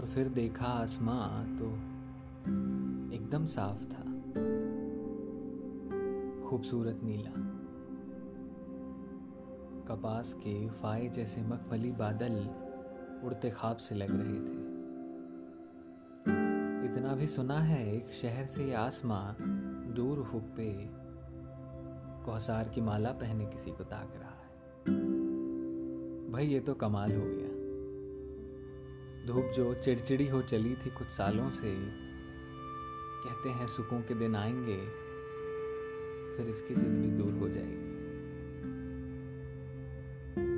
फिर देखा आसमां तो एकदम साफ़ था। खूबसूरत नीला। कपास के फाये जैसे मखमली बादल उड़ते खाब से लग रहे थे। इतना भी सुना है एक शहर से आसमां दूर हुक पे कौसार की माला पहने किसी को ताक रहा है। भाई, ये तो कमाल हो गया। धूप जो चिड़चिड़ी हो चली थी कुछ सालों से कहते हैं सुकून के दिन आएँगे फिर इसकी जिद भी दूर हो जाएगी।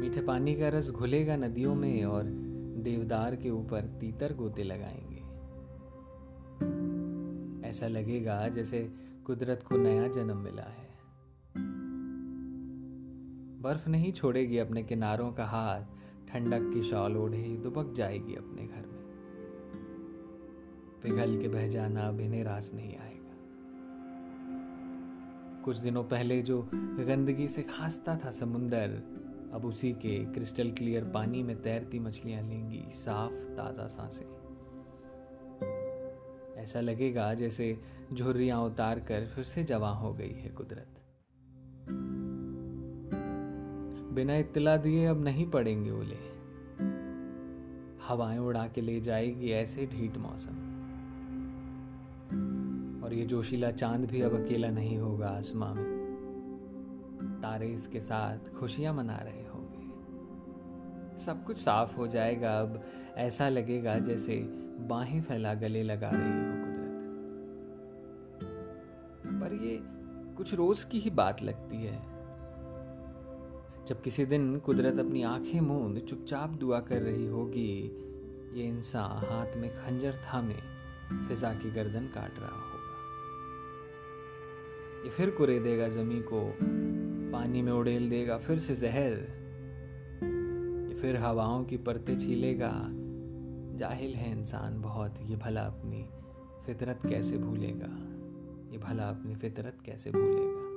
मीठे पानी का रस घुलेगा नदियों में और देवदार के ऊपर तीतर गोते लगाएँगे। ऐसा लगेगा जैसे कुदरत को नया जन्म मिला है। बर्फ़ नहीं छोड़ेगी अपने किनारों का हाथ ठंडक की शॉल ओढ़े, दुबक जाएगी अपने घर में। पिघल के बह जाना इन्हें रास नहीं आएगा। कुछ दिनों पहले जो गंदगी से खांसता था समुंदर, अब उसी के क्रिस्टल क्लियर पानी में तैरती मछलियाँ लेंगी साफ़ ताज़ा साँसें। ऐसा लगेगा जैसे झुर्रियाँ उतार कर फिर से जवा हो गई है कुदरत। बिना इतला दिए अब नहीं पड़ेंगे ओले। हवाएँ उड़ा के ले जाएगी ऐसे ढीठ मौसम। और ये जोशीला चाँद भी अब अकेला नहीं होगा आसमां में। तारे इसके साथ खुशियाँ मना रहे होंगे। सब कुछ साफ़ हो जाएगा अब, ऐसा लगेगा जैसे बाहें फैला गले लगा रही हो कुदरत। पर ये कुछ रोज की ही बात लगती है। जब किसी दिन कुदरत अपनी आँखें मूंद चुपचाप दुआ कर रही होगी, ये इंसान हाथ में खंजर थामे, फिजा की गर्दन काट रहा होगा। ये फिर कुरे देगा जमी को, पानी में उड़ेल देगा फिर से जहर। ये फिर हवाओं की परतें छीलेगा। जाहिल है इंसान बहुत, ये भला अपनी फितरत कैसे भूलेगा? ये भला अपनी फितरत कैसे भूलेगा?